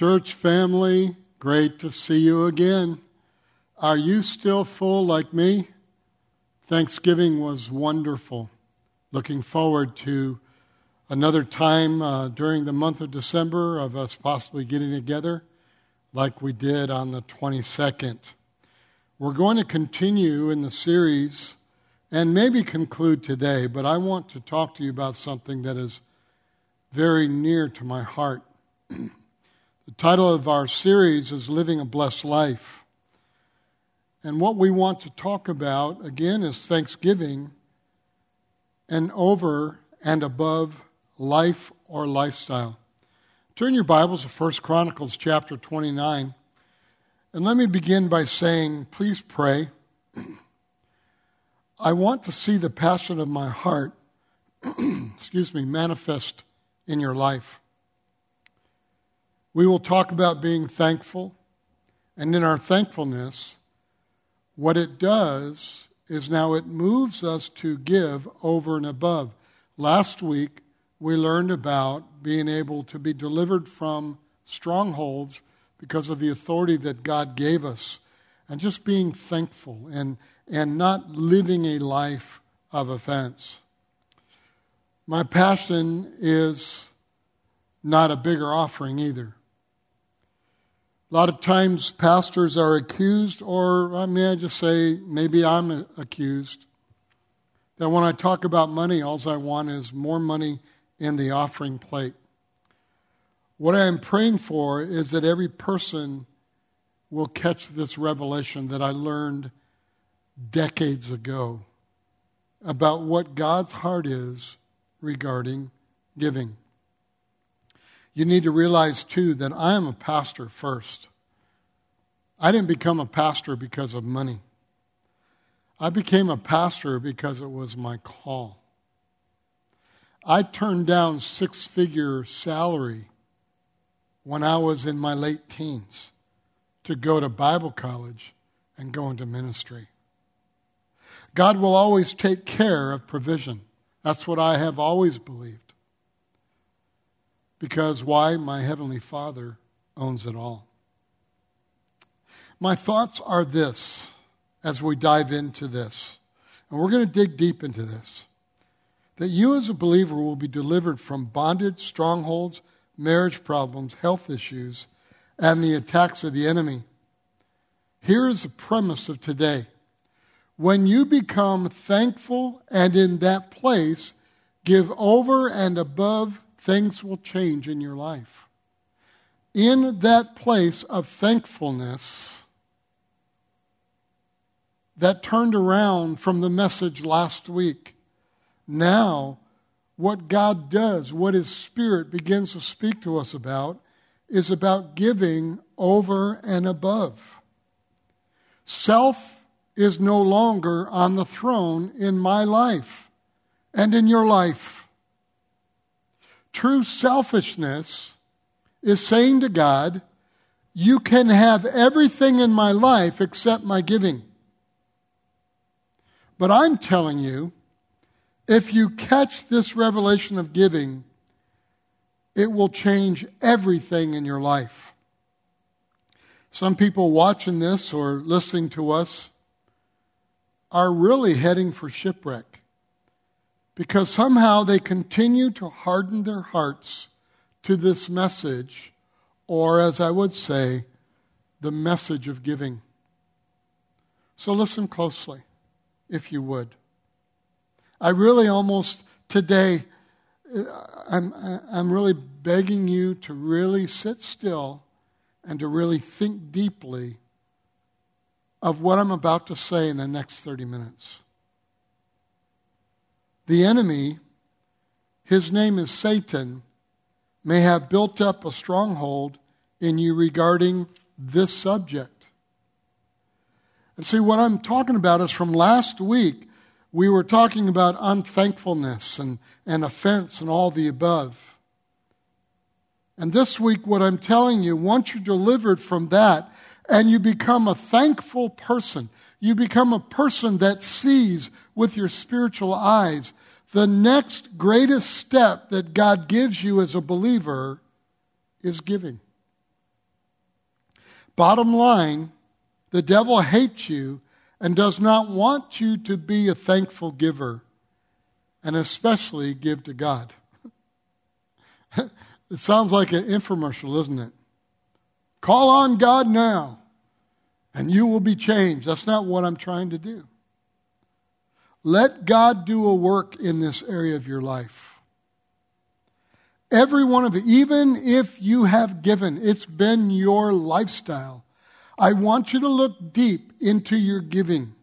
Church family, great to see you again. Are you still full like me? Thanksgiving was wonderful. Looking forward to another time uh, during the month of December of us possibly getting together like we did on the 22nd. We're going to continue in the series and maybe conclude today, but I want to talk to you about something that is very near to my heart. the title of our series is Living a Blessed Life. And what we want to talk about, again, is Thanksgiving and over and above life or lifestyle. Turn your Bibles to 1 Chronicles chapter 29. And let me begin by saying, please pray. I want to see the passion of my heart, excuse me, manifest in your life. We will talk about being thankful, and in our thankfulness, what it does is now it moves us to give over and above. Last week, we learned about being able to be delivered from strongholds because of the authority that God gave us, and just being thankful and, and not living a life of offense. My passion is not a bigger offering either. A lot of times, pastors are accused, or I may I just say, maybe I'm accused, that when I talk about money, all I want is more money in the offering plate. What I am praying for is that every person will catch this revelation that I learned decades ago about what God's heart is regarding giving. You need to realize, too, that I am a pastor first. I didn't become a pastor because of money. I became a pastor because it was my call. I turned down six figure salary when I was in my late teens to go to Bible college and go into ministry. God will always take care of provision. That's what I have always believed. Because why? My Heavenly Father owns it all. My thoughts are this as we dive into this, and we're going to dig deep into this that you as a believer will be delivered from bondage, strongholds, marriage problems, health issues, and the attacks of the enemy. Here is the premise of today when you become thankful and in that place, give over and above, things will change in your life. In that place of thankfulness that turned around from the message last week, now what God does, what His Spirit begins to speak to us about, is about giving over and above. Self is no longer on the throne in my life and in your life. True selfishness is saying to God, You can have everything in my life except my giving. But I'm telling you, if you catch this revelation of giving, it will change everything in your life. Some people watching this or listening to us are really heading for shipwreck because somehow they continue to harden their hearts to this message, or as I would say, the message of giving. So listen closely, if you would. I really almost today, uh, I'm, I'm really begging you to really sit still and to really think deeply of what I'm about to say in the next 30 minutes. The enemy, his name is Satan, may have built up a stronghold in you regarding this subject. And see, what I'm talking about is from last week. We were talking about unthankfulness and, and offense and all the above. And this week, what I'm telling you, once you're delivered from that, and you become a thankful person. You become a person that sees with your spiritual eyes. The next greatest step that God gives you as a believer is giving. Bottom line, the devil hates you and does not want you to be a thankful giver, and especially give to God. it sounds like an infomercial, isn't it? Call on God now, and you will be changed. That's not what I'm trying to do. Let God do a work in this area of your life. Every one of you, even if you have given, it's been your lifestyle. I want you to look deep into your giving.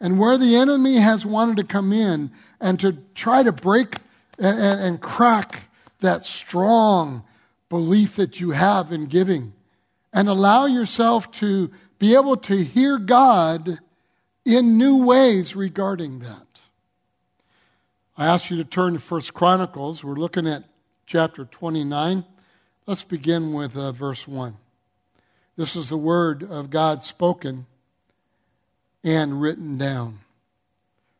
And where the enemy has wanted to come in and to try to break and, and, and crack that strong belief that you have in giving, and allow yourself to be able to hear God in new ways regarding that. I ask you to turn to First Chronicles. We're looking at chapter 29. Let's begin with uh, verse 1. This is the word of God spoken and written down.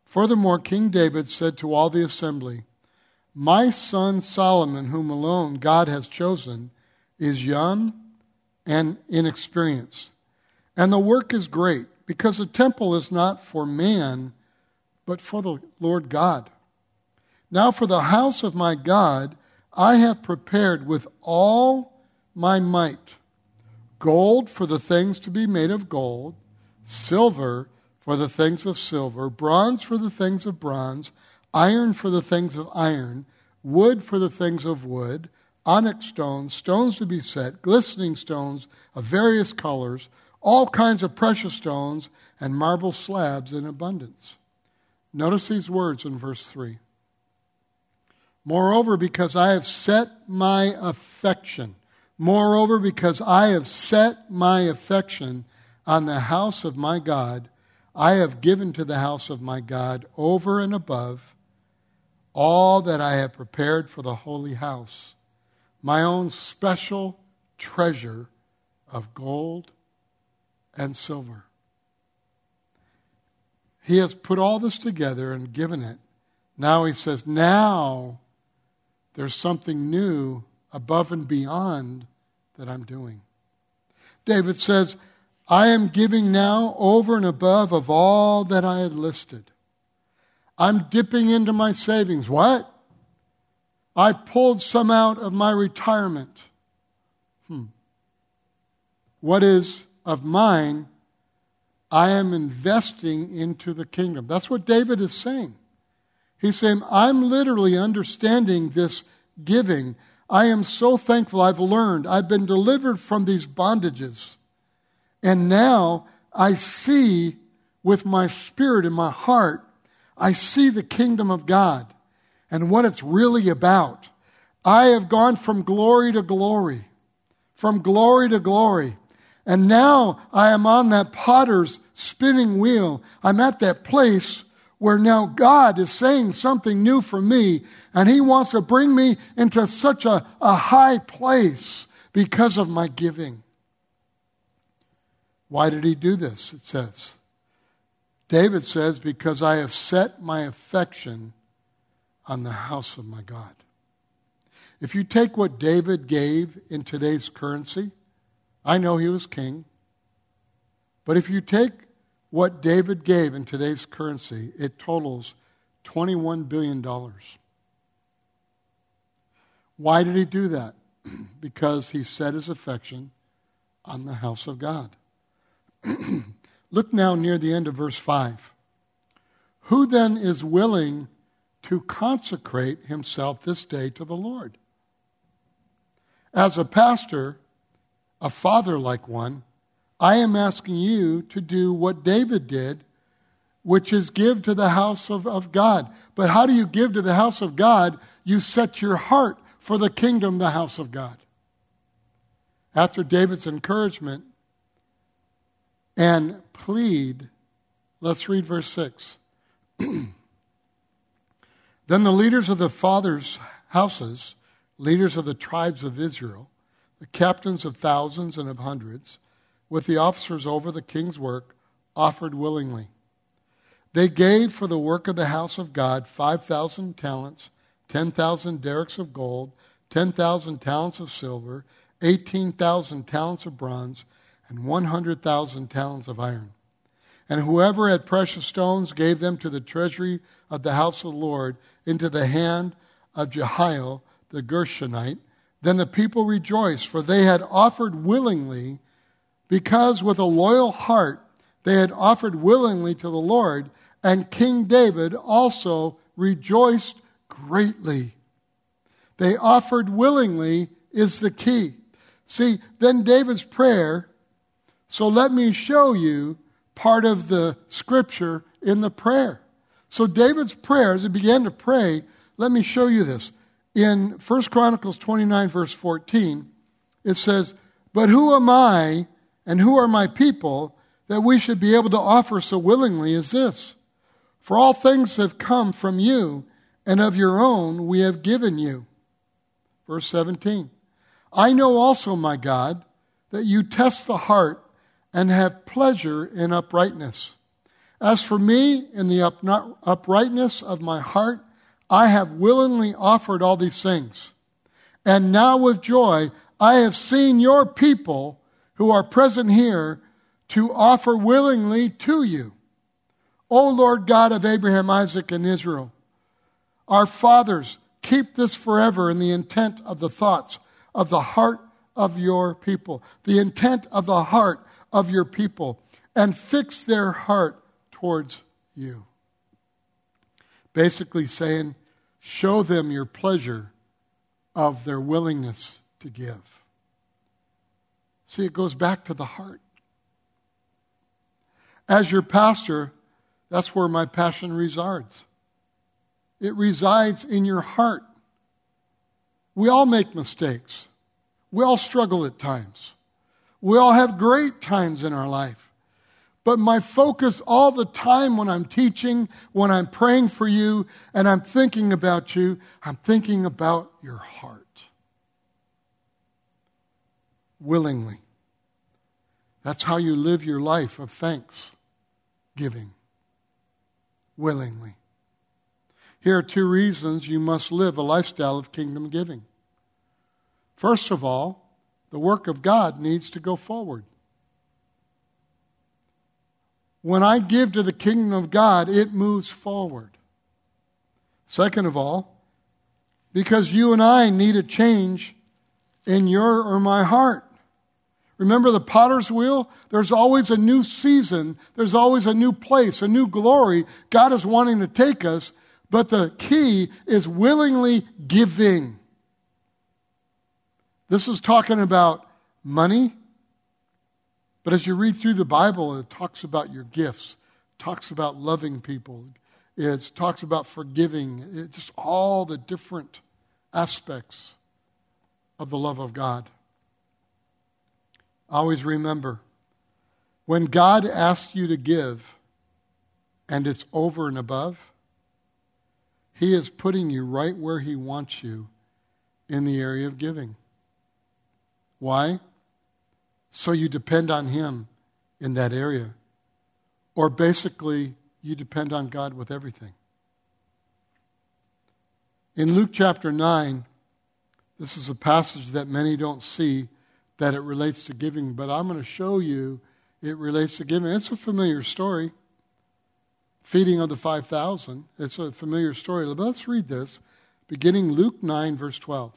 Furthermore, King David said to all the assembly, My son Solomon, whom alone God has chosen, is young and inexperienced. And the work is great, because the temple is not for man, but for the Lord God. Now, for the house of my God, I have prepared with all my might gold for the things to be made of gold, silver for the things of silver, bronze for the things of bronze, iron for the things of iron, wood for the things of wood, onyx stones, stones to be set, glistening stones of various colors, all kinds of precious stones, and marble slabs in abundance. Notice these words in verse 3. Moreover, because I have set my affection, moreover, because I have set my affection on the house of my God, I have given to the house of my God over and above all that I have prepared for the holy house, my own special treasure of gold and silver. He has put all this together and given it. Now he says, now there's something new above and beyond that I'm doing. David says, I am giving now over and above of all that I had listed. I'm dipping into my savings. What? I've pulled some out of my retirement. Hmm. What is of mine, I am investing into the kingdom. That's what David is saying. He's saying, I'm literally understanding this giving. I am so thankful I've learned. I've been delivered from these bondages. And now I see with my spirit and my heart, I see the kingdom of God and what it's really about. I have gone from glory to glory, from glory to glory. And now I am on that potter's spinning wheel. I'm at that place where now God is saying something new for me, and He wants to bring me into such a, a high place because of my giving. Why did He do this? It says. David says, Because I have set my affection on the house of my God. If you take what David gave in today's currency, I know he was king, but if you take what David gave in today's currency, it totals $21 billion. Why did he do that? because he set his affection on the house of God. Look now near the end of verse 5. Who then is willing to consecrate himself this day to the Lord? As a pastor, a father like one, I am asking you to do what David did, which is give to the house of, of God. But how do you give to the house of God? You set your heart for the kingdom, the house of God. After David's encouragement and plead, let's read verse 6. then the leaders of the fathers' houses, leaders of the tribes of Israel, the captains of thousands and of hundreds, with the officers over the king's work, offered willingly. They gave for the work of the house of God 5,000 talents, 10,000 darics of gold, 10,000 talents of silver, 18,000 talents of bronze, and 100,000 talents of iron. And whoever had precious stones gave them to the treasury of the house of the Lord into the hand of Jehiel the Gershonite. Then the people rejoiced, for they had offered willingly, because with a loyal heart they had offered willingly to the Lord, and King David also rejoiced greatly. They offered willingly is the key. See, then David's prayer, so let me show you part of the scripture in the prayer. So David's prayer, as he began to pray, let me show you this. In 1 Chronicles 29, verse 14, it says, But who am I and who are my people that we should be able to offer so willingly as this? For all things have come from you, and of your own we have given you. Verse 17 I know also, my God, that you test the heart and have pleasure in uprightness. As for me, in the uprightness of my heart, I have willingly offered all these things. And now with joy, I have seen your people who are present here to offer willingly to you. O Lord God of Abraham, Isaac, and Israel, our fathers, keep this forever in the intent of the thoughts of the heart of your people, the intent of the heart of your people, and fix their heart towards you. Basically, saying, show them your pleasure of their willingness to give. See, it goes back to the heart. As your pastor, that's where my passion resides. It resides in your heart. We all make mistakes. We all struggle at times. We all have great times in our life. But my focus all the time when I'm teaching, when I'm praying for you, and I'm thinking about you, I'm thinking about your heart. Willingly. That's how you live your life of thanks giving. willingly. Here are two reasons you must live a lifestyle of kingdom giving. First of all, the work of God needs to go forward. When I give to the kingdom of God, it moves forward. Second of all, because you and I need a change in your or my heart. Remember the potter's wheel? There's always a new season, there's always a new place, a new glory. God is wanting to take us, but the key is willingly giving. This is talking about money, but as you read through the Bible, it talks about your gifts, talks about loving people, it talks about forgiving, it, just all the different aspects of the love of God. Always remember when God asks you to give and it's over and above, He is putting you right where He wants you in the area of giving. Why? So you depend on Him in that area. Or basically, you depend on God with everything. In Luke chapter 9, this is a passage that many don't see that it relates to giving, but I'm going to show you it relates to giving. It's a familiar story. Feeding of the 5,000. It's a familiar story. But let's read this, beginning Luke 9, verse 12.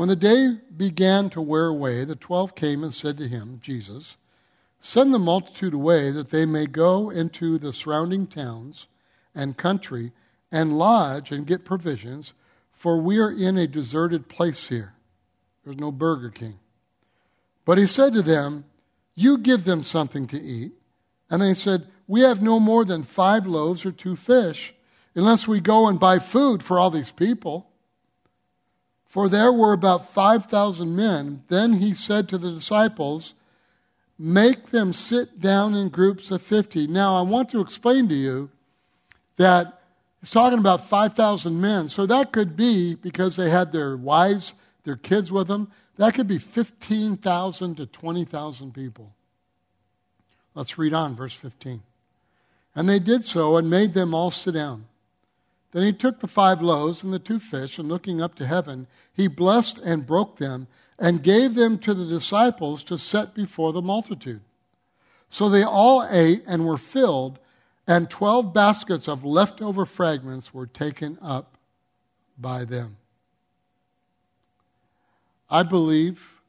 When the day began to wear away, the twelve came and said to him, Jesus, Send the multitude away that they may go into the surrounding towns and country and lodge and get provisions, for we are in a deserted place here. There's no Burger King. But he said to them, You give them something to eat. And they said, We have no more than five loaves or two fish, unless we go and buy food for all these people. For there were about 5,000 men. Then he said to the disciples, Make them sit down in groups of 50. Now, I want to explain to you that he's talking about 5,000 men. So that could be because they had their wives, their kids with them. That could be 15,000 to 20,000 people. Let's read on, verse 15. And they did so and made them all sit down. Then he took the five loaves and the two fish, and looking up to heaven, he blessed and broke them and gave them to the disciples to set before the multitude. So they all ate and were filled, and twelve baskets of leftover fragments were taken up by them. I believe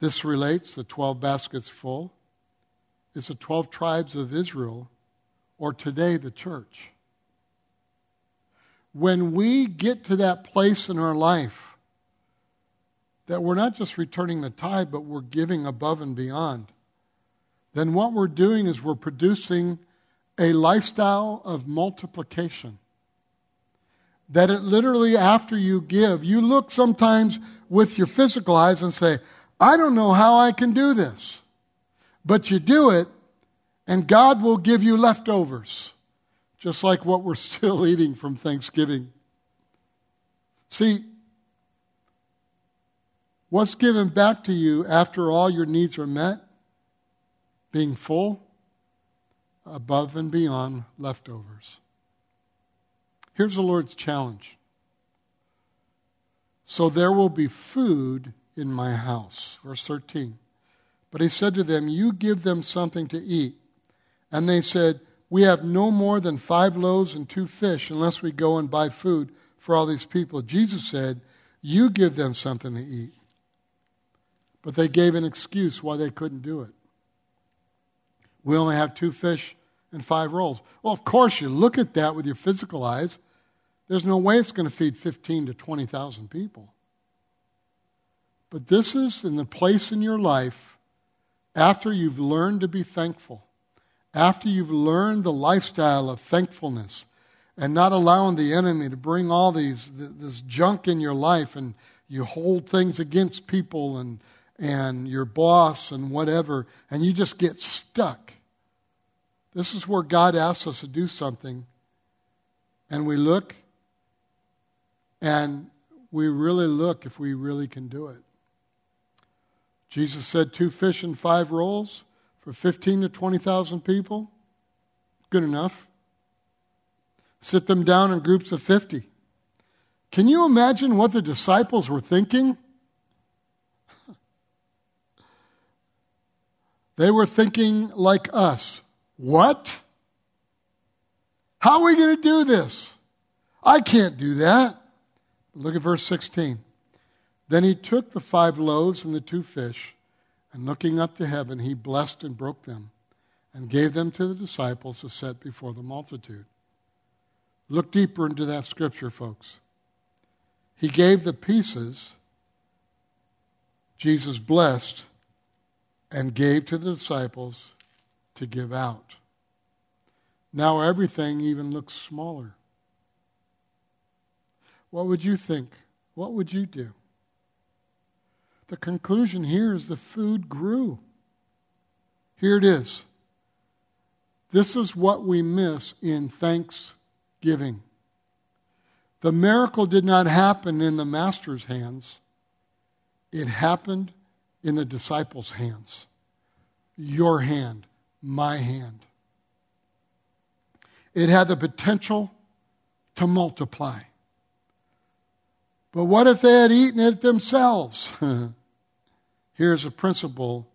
this relates, the 12 baskets full, is the 12 tribes of Israel, or today the church. When we get to that place in our life that we're not just returning the tithe, but we're giving above and beyond, then what we're doing is we're producing a lifestyle of multiplication. That it literally, after you give, you look sometimes with your physical eyes and say, I don't know how I can do this. But you do it, and God will give you leftovers, just like what we're still eating from Thanksgiving. See, what's given back to you after all your needs are met? Being full, above and beyond leftovers. Here's the Lord's challenge. So there will be food in my house. Verse 13. But he said to them, You give them something to eat. And they said, We have no more than five loaves and two fish unless we go and buy food for all these people. Jesus said, You give them something to eat. But they gave an excuse why they couldn't do it. We only have two fish and five rolls. Well, of course, you look at that with your physical eyes. There's no way it's going to feed 15 to 20,000 people. But this is in the place in your life after you've learned to be thankful, after you've learned the lifestyle of thankfulness and not allowing the enemy to bring all these this junk in your life and you hold things against people and and your boss and whatever and you just get stuck. This is where God asks us to do something and we look and we really look if we really can do it. Jesus said two fish and five rolls for 15 to 20,000 people. Good enough. Sit them down in groups of 50. Can you imagine what the disciples were thinking? they were thinking like us. What? How are we going to do this? I can't do that. Look at verse 16. Then he took the five loaves and the two fish, and looking up to heaven, he blessed and broke them, and gave them to the disciples to set before the multitude. Look deeper into that scripture, folks. He gave the pieces, Jesus blessed, and gave to the disciples to give out. Now everything even looks smaller. What would you think? What would you do? The conclusion here is the food grew. Here it is. This is what we miss in thanksgiving. The miracle did not happen in the master's hands, it happened in the disciples' hands. Your hand, my hand. It had the potential to multiply. But what if they had eaten it themselves? Here's a principle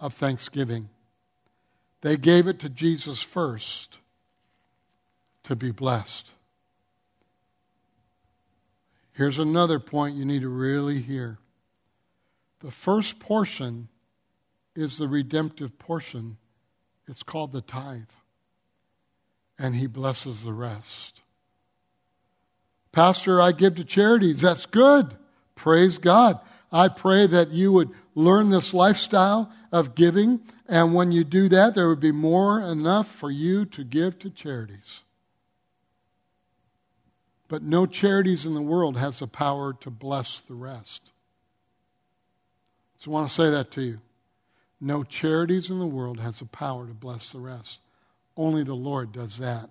of thanksgiving they gave it to Jesus first to be blessed. Here's another point you need to really hear. The first portion is the redemptive portion. It's called the tithe. And he blesses the rest. Pastor, I give to charities. That's good. Praise God. I pray that you would learn this lifestyle of giving, and when you do that, there would be more enough for you to give to charities. But no charities in the world has the power to bless the rest. So I want to say that to you. No charities in the world has the power to bless the rest. Only the Lord does that.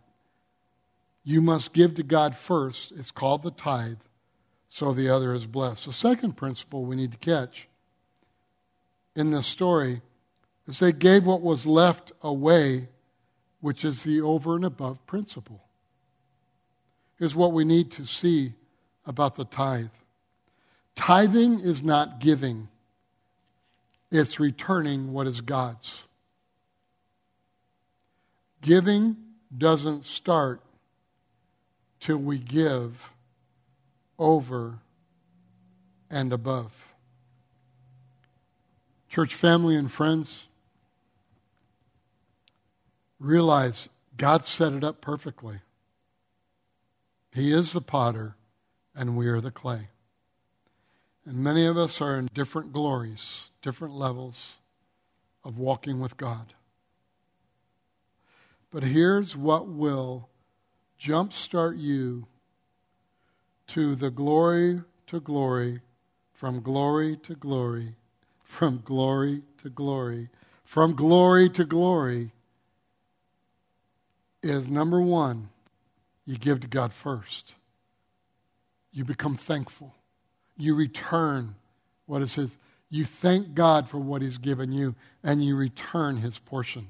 You must give to God first. It's called the tithe so the other is blessed. The second principle we need to catch in this story is they gave what was left away, which is the over and above principle. Here's what we need to see about the tithe Tithing is not giving, it's returning what is God's. Giving doesn't start till we give over and above. Church family and friends, realize God set it up perfectly. He is the potter, and we are the clay. And many of us are in different glories, different levels of walking with God. But here's what will jumpstart you to the glory to glory, from glory to glory, from glory to glory, from glory to glory is number one, you give to God first. You become thankful. You return what is His. You thank God for what He's given you, and you return His portion.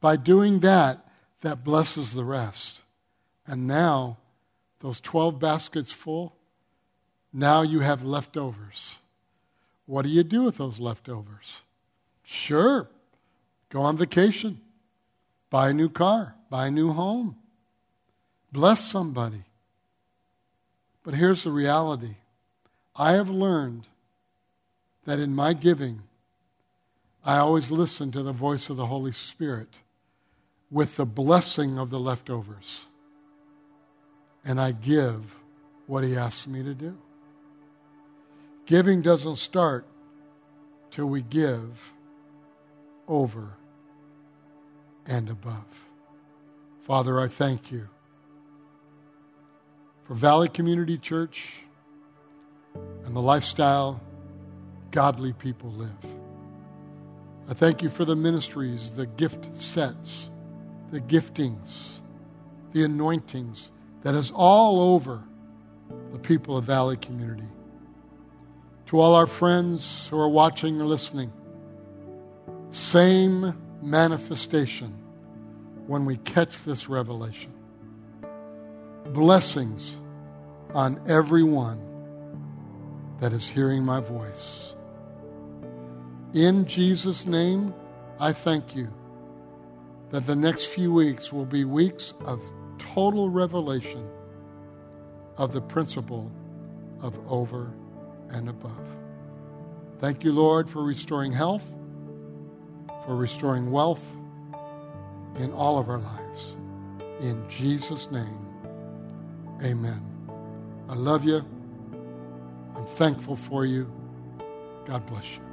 By doing that, that blesses the rest. And now, those 12 baskets full, now you have leftovers. What do you do with those leftovers? Sure, go on vacation, buy a new car, buy a new home, bless somebody. But here's the reality I have learned that in my giving, I always listen to the voice of the Holy Spirit with the blessing of the leftovers. And I give what He asks me to do. Giving doesn't start till we give over and above. Father, I thank you for Valley Community Church and the lifestyle godly people live. I thank you for the ministries, the gift sets, the giftings, the anointings that is all over the people of Valley Community. To all our friends who are watching or listening, same manifestation when we catch this revelation. Blessings on everyone that is hearing my voice. In Jesus' name, I thank you that the next few weeks will be weeks of total revelation of the principle of over and above. Thank you, Lord, for restoring health, for restoring wealth in all of our lives. In Jesus' name, amen. I love you. I'm thankful for you. God bless you.